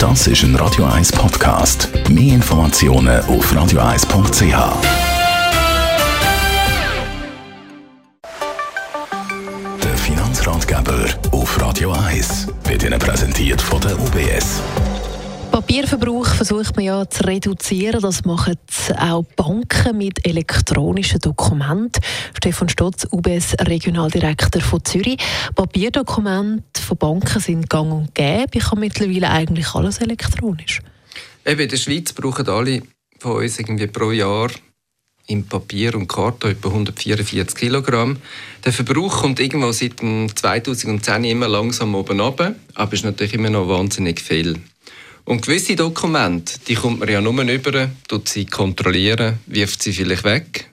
Das ist ein Radio 1 Podcast. Mehr Informationen auf radio1.ch. Der Finanzratgeber auf Radio 1 wird Ihnen präsentiert von der UBS. Papierverbrauch versucht man ja zu reduzieren. Das machen auch Banken mit elektronischen Dokumenten. Stefan Stotz, UBS Regionaldirektor von Zürich. Papierdokumente von Banken sind gang und gäbe. Ich habe mittlerweile eigentlich alles elektronisch. Eben in der Schweiz brauchen alle von uns irgendwie pro Jahr im Papier und Karton etwa 144 Kilogramm. Der Verbrauch kommt irgendwo seit 2010 immer langsam oben runter, aber ist natürlich immer noch wahnsinnig viel. Und gewisse Dokumente, die kommt man ja nur über, tut sie kontrollieren, wirft sie vielleicht weg.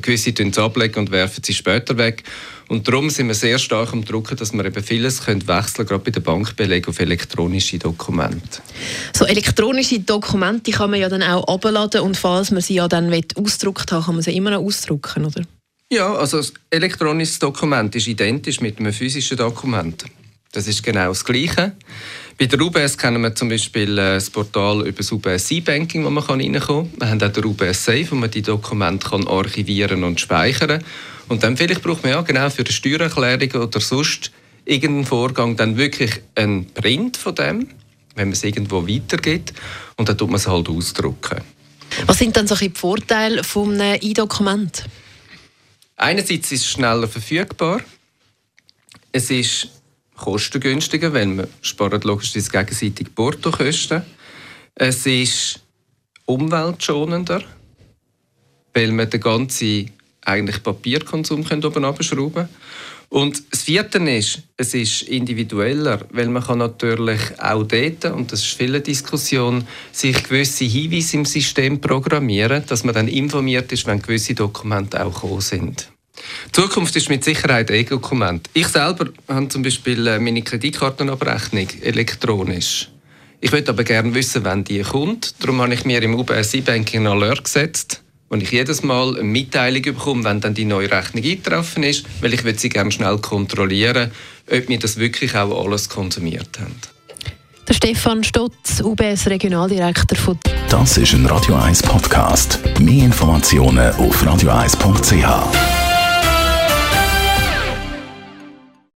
Gewisse tun sie ablegen und werfen sie später weg. Und darum sind wir sehr stark am Drucken, dass wir eben vieles können wechseln gerade bei der Bankbelegung auf elektronische Dokumente. So elektronische Dokumente kann man ja dann auch abladen und falls man sie ja dann ausdruckt haben, kann man sie immer noch ausdrucken, oder? Ja, also ein elektronisches Dokument ist identisch mit einem physischen Dokument. Das ist genau das Gleiche. Bei der UBS kennen wir zum Beispiel äh, das Portal über das UBS E-Banking, wo man reinkommen kann. Wir haben auch den UBS Safe, wo man die Dokumente kann archivieren und speichern Und dann vielleicht braucht man ja genau für eine Steuererklärung oder sonst irgendeinen Vorgang dann wirklich einen Print von dem, wenn man es irgendwo weitergibt. Und dann tut man es halt ausdrucken. Was sind dann so die Vorteile von einem E-Dokument? Einerseits ist es schneller verfügbar. Es ist kostengünstiger, weil man spart logischerweise gegenseitig Portokosten. Es ist umweltschonender, weil man den ganzen eigentlich Papierkonsum oben abschrauben kann. Und das Vierte ist, es ist individueller, weil man kann natürlich auch dort, und das ist viele Diskussion, sich gewisse Hinweise im System programmieren, dass man dann informiert ist, wenn gewisse Dokumente auch gekommen sind. Die Zukunft ist mit Sicherheit E-Dokument. Ich selber habe zum Beispiel äh, meine Kreditkartenabrechnung elektronisch. Ich würde aber gerne wissen, wann die kommt. Darum habe ich mir im UBS E-Banking Alert gesetzt, wo ich jedes Mal eine Mitteilung bekomme, wenn dann die neue Rechnung eingetroffen ist, weil ich sie gerne schnell kontrollieren, ob wir das wirklich auch alles konsumiert haben. Der Stefan Stotz, UBS Regionaldirektor von Das ist ein Radio 1 Podcast. Mehr Informationen auf radio1.ch.